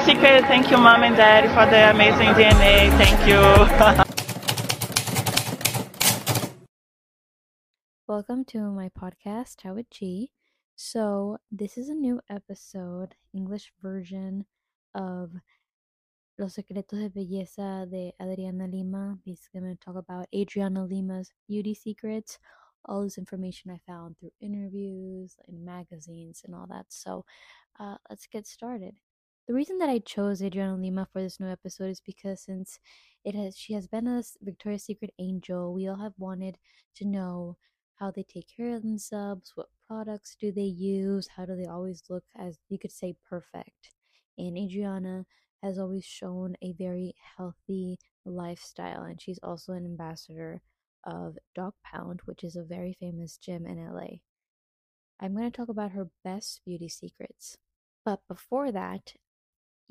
Secret. Thank you, mom and dad, for the amazing DNA. Thank you. Welcome to my podcast, How with G. So, this is a new episode, English version of Los Secretos de Belleza de Adriana Lima. Basically, I'm going to talk about Adriana Lima's beauty secrets, all this information I found through interviews and magazines and all that. So, uh, let's get started. The reason that I chose Adriana Lima for this new episode is because since it has she has been a Victoria's Secret angel, we all have wanted to know how they take care of themselves, what products do they use, how do they always look as you could say perfect. And Adriana has always shown a very healthy lifestyle, and she's also an ambassador of Dog Pound, which is a very famous gym in LA. I'm going to talk about her best beauty secrets. But before that,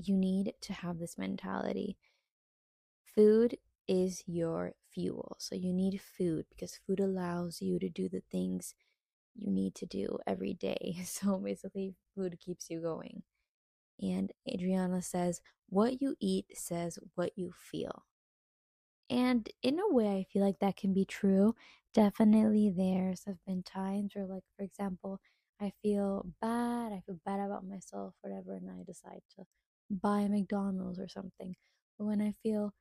you need to have this mentality. Food is your fuel. So you need food because food allows you to do the things you need to do every day. So basically, food keeps you going. And Adriana says, What you eat says what you feel. And in a way, I feel like that can be true. Definitely, there's have been times where, like, for example, I feel bad, I feel bad about myself, whatever, and I decide to buy a McDonald's or something. But when I feel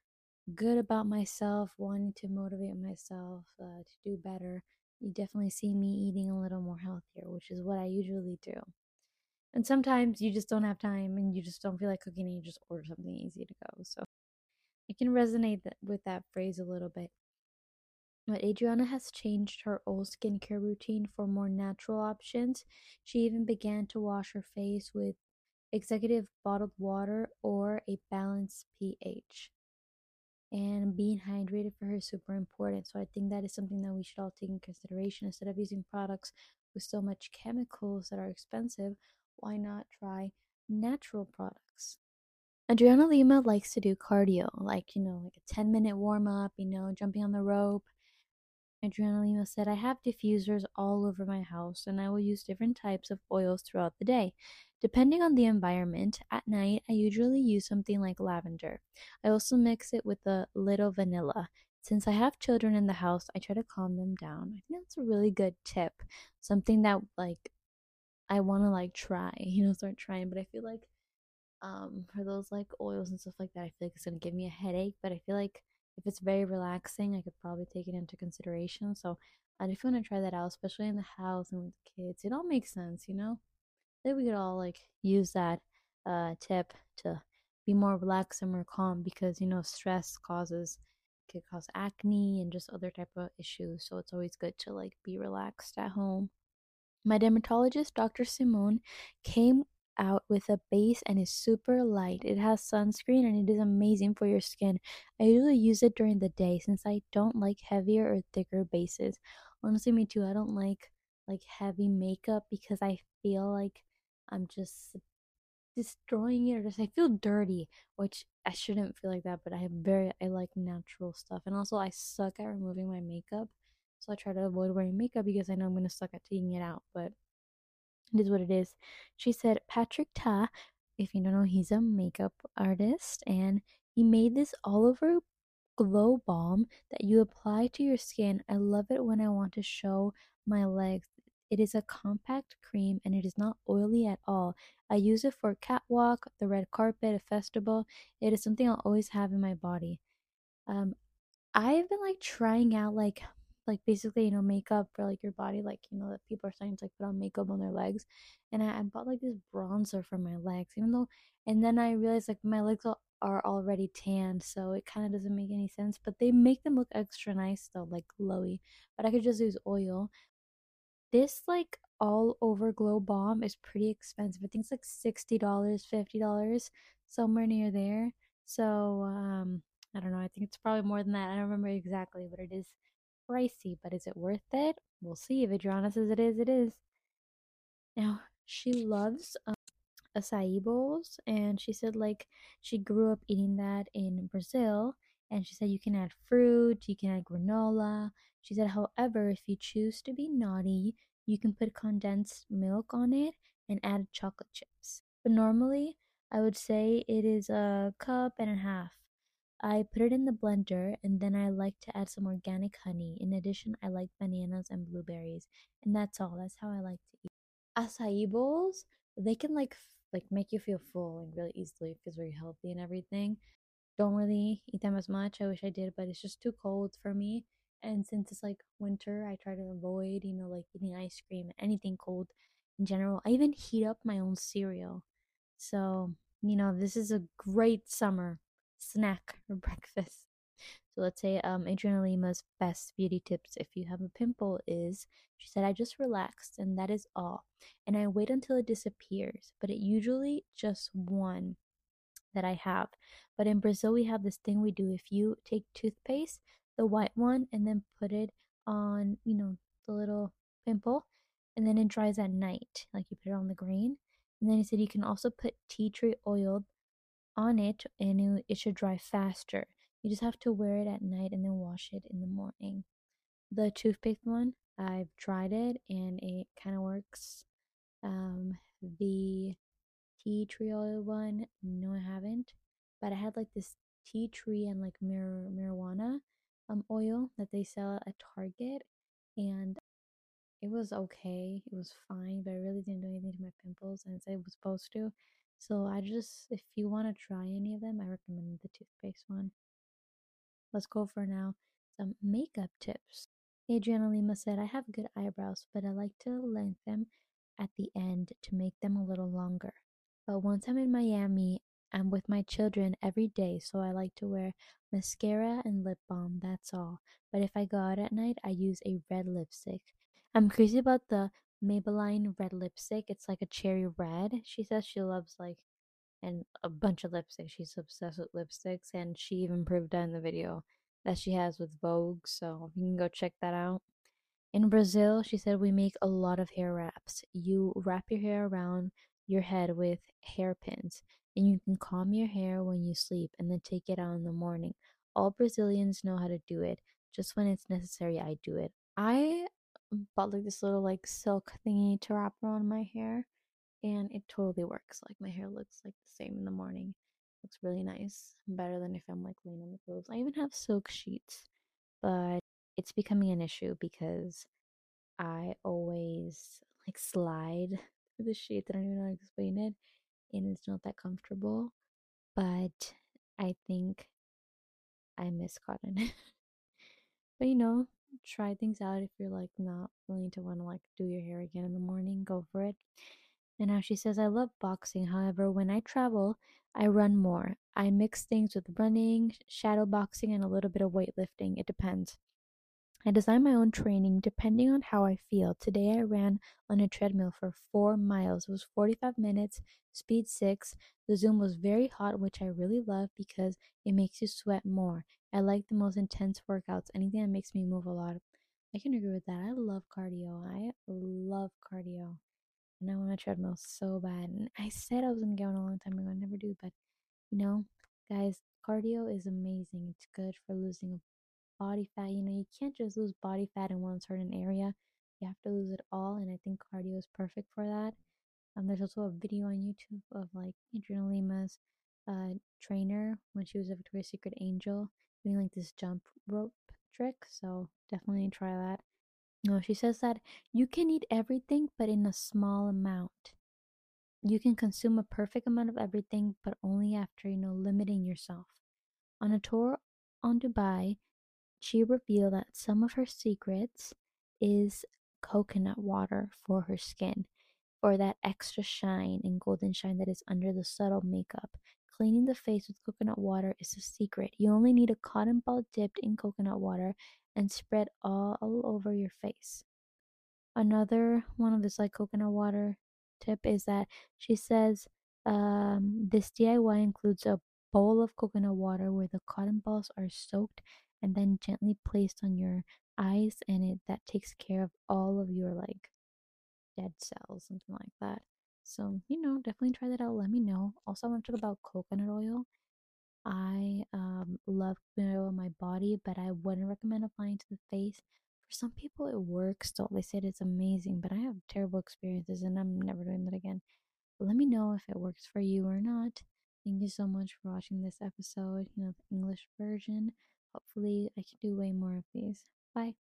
good about myself, wanting to motivate myself uh, to do better, you definitely see me eating a little more healthier, which is what I usually do. And sometimes you just don't have time and you just don't feel like cooking and you just order something easy to go. So I can resonate with that phrase a little bit. But Adriana has changed her old skincare routine for more natural options. She even began to wash her face with executive bottled water or a balanced pH and being hydrated for her is super important. So I think that is something that we should all take in consideration. Instead of using products with so much chemicals that are expensive, why not try natural products? Adriana Lima likes to do cardio, like, you know, like a 10 minute warm up, you know, jumping on the rope. Adriana Lima said, I have diffusers all over my house and I will use different types of oils throughout the day. Depending on the environment, at night I usually use something like lavender. I also mix it with a little vanilla. Since I have children in the house, I try to calm them down. I think that's a really good tip. Something that like I want to like try, you know, start trying, but I feel like um for those like oils and stuff like that, I feel like it's going to give me a headache, but I feel like if it's very relaxing, I could probably take it into consideration. So I definitely want to try that out, especially in the house and with the kids. It all makes sense, you know? think we could all like use that uh tip to be more relaxed and more calm because you know stress causes could cause acne and just other type of issues so it's always good to like be relaxed at home my dermatologist dr simone came out with a base and is super light it has sunscreen and it is amazing for your skin i usually use it during the day since i don't like heavier or thicker bases honestly me too i don't like like heavy makeup because i feel like I'm just destroying it or just I feel dirty, which I shouldn't feel like that, but I have very I like natural stuff. And also I suck at removing my makeup. So I try to avoid wearing makeup because I know I'm gonna suck at taking it out, but it is what it is. She said Patrick Ta, if you don't know, he's a makeup artist and he made this all over glow balm that you apply to your skin. I love it when I want to show my legs. It is a compact cream and it is not oily at all. I use it for catwalk, the red carpet, a festival. It is something I'll always have in my body. Um, I've been like trying out like like basically you know makeup for like your body like you know that people are starting to like put on makeup on their legs and I, I bought like this bronzer for my legs even though and then I realized like my legs are already tanned so it kind of doesn't make any sense but they make them look extra nice though like glowy but I could just use oil this like all over glow balm is pretty expensive. I think it's like $60, $50, somewhere near there. So, um, I don't know. I think it's probably more than that. I don't remember exactly, but it is pricey. But is it worth it? We'll see. If Adriana says it is, it is. Now, she loves um, acai bowls, and she said like she grew up eating that in Brazil. And she said you can add fruit, you can add granola, she said, however, if you choose to be naughty, you can put condensed milk on it and add chocolate chips. But normally, I would say it is a cup and a half. I put it in the blender and then I like to add some organic honey. In addition, I like bananas and blueberries. And that's all. That's how I like to eat. Acai bowls, they can like like make you feel full and really easily because very healthy and everything. Don't really eat them as much. I wish I did, but it's just too cold for me. And since it's like winter, I try to avoid, you know, like eating ice cream, anything cold in general. I even heat up my own cereal. So, you know, this is a great summer snack or breakfast. So let's say um Adriana Lima's best beauty tips if you have a pimple is she said I just relaxed and that is all. And I wait until it disappears, but it usually just one that I have. But in Brazil, we have this thing we do. If you take toothpaste, the white one, and then put it on, you know, the little pimple, and then it dries at night. Like you put it on the green. And then he said you can also put tea tree oil on it, and it, it should dry faster. You just have to wear it at night and then wash it in the morning. The toothpick one, I've tried it and it kind of works. Um, the tea tree oil one, no, I haven't. But I had like this tea tree and like mar- marijuana um oil that they sell at Target, and it was okay. It was fine, but I really didn't do anything to my pimples, and it was supposed to. So I just, if you want to try any of them, I recommend the toothpaste one. Let's go for now some makeup tips. Adriana Lima said, I have good eyebrows, but I like to lengthen them at the end to make them a little longer. But once I'm in Miami, I'm with my children every day, so I like to wear mascara and lip balm, that's all. But if I go out at night, I use a red lipstick. I'm crazy about the Maybelline red lipstick. It's like a cherry red. She says she loves like and a bunch of lipsticks. She's obsessed with lipsticks, and she even proved that in the video that she has with Vogue. So you can go check that out. In Brazil, she said we make a lot of hair wraps. You wrap your hair around your head with hairpins, and you can comb your hair when you sleep and then take it out in the morning. All Brazilians know how to do it. Just when it's necessary, I do it. I bought like this little like silk thingy to wrap around my hair and it totally works. Like my hair looks like the same in the morning. Looks really nice. Better than if I'm like laying on the clothes. I even have silk sheets, but it's becoming an issue because I always like slide through the sheets. I don't even know how to explain it, and it's not that comfortable. But I think I miss cotton. but you know, try things out if you're like not willing to want to like do your hair again in the morning. Go for it. And now she says, I love boxing. However, when I travel, I run more. I mix things with running, shadow boxing, and a little bit of weightlifting. It depends. I design my own training depending on how I feel. Today I ran on a treadmill for four miles. It was 45 minutes, speed six. The Zoom was very hot, which I really love because it makes you sweat more. I like the most intense workouts, anything that makes me move a lot. I can agree with that. I love cardio. I love cardio and I want a treadmill so bad. And I said I was gonna get one a long time ago. I never do, but you know, guys, cardio is amazing. It's good for losing body fat. You know, you can't just lose body fat in one certain area. You have to lose it all, and I think cardio is perfect for that. Um, there's also a video on YouTube of like Adriana Lima's uh trainer when she was a Victoria's Secret angel doing like this jump rope trick. So definitely try that. No, she says that you can eat everything, but in a small amount. You can consume a perfect amount of everything, but only after, you know, limiting yourself. On a tour on Dubai, she revealed that some of her secrets is coconut water for her skin, or that extra shine and golden shine that is under the subtle makeup. Cleaning the face with coconut water is a secret. You only need a cotton ball dipped in coconut water and spread all, all over your face. Another one of this like coconut water tip is that she says um, this DIY includes a bowl of coconut water where the cotton balls are soaked and then gently placed on your eyes and it that takes care of all of your like dead cells something like that so you know definitely try that out let me know also i want to talk about coconut oil I um, love coconut oil on my body, but I wouldn't recommend applying to the face. For some people, it works. So they said it's amazing, but I have terrible experiences, and I'm never doing that again. let me know if it works for you or not. Thank you so much for watching this episode, you know, the English version. Hopefully, I can do way more of these. Bye.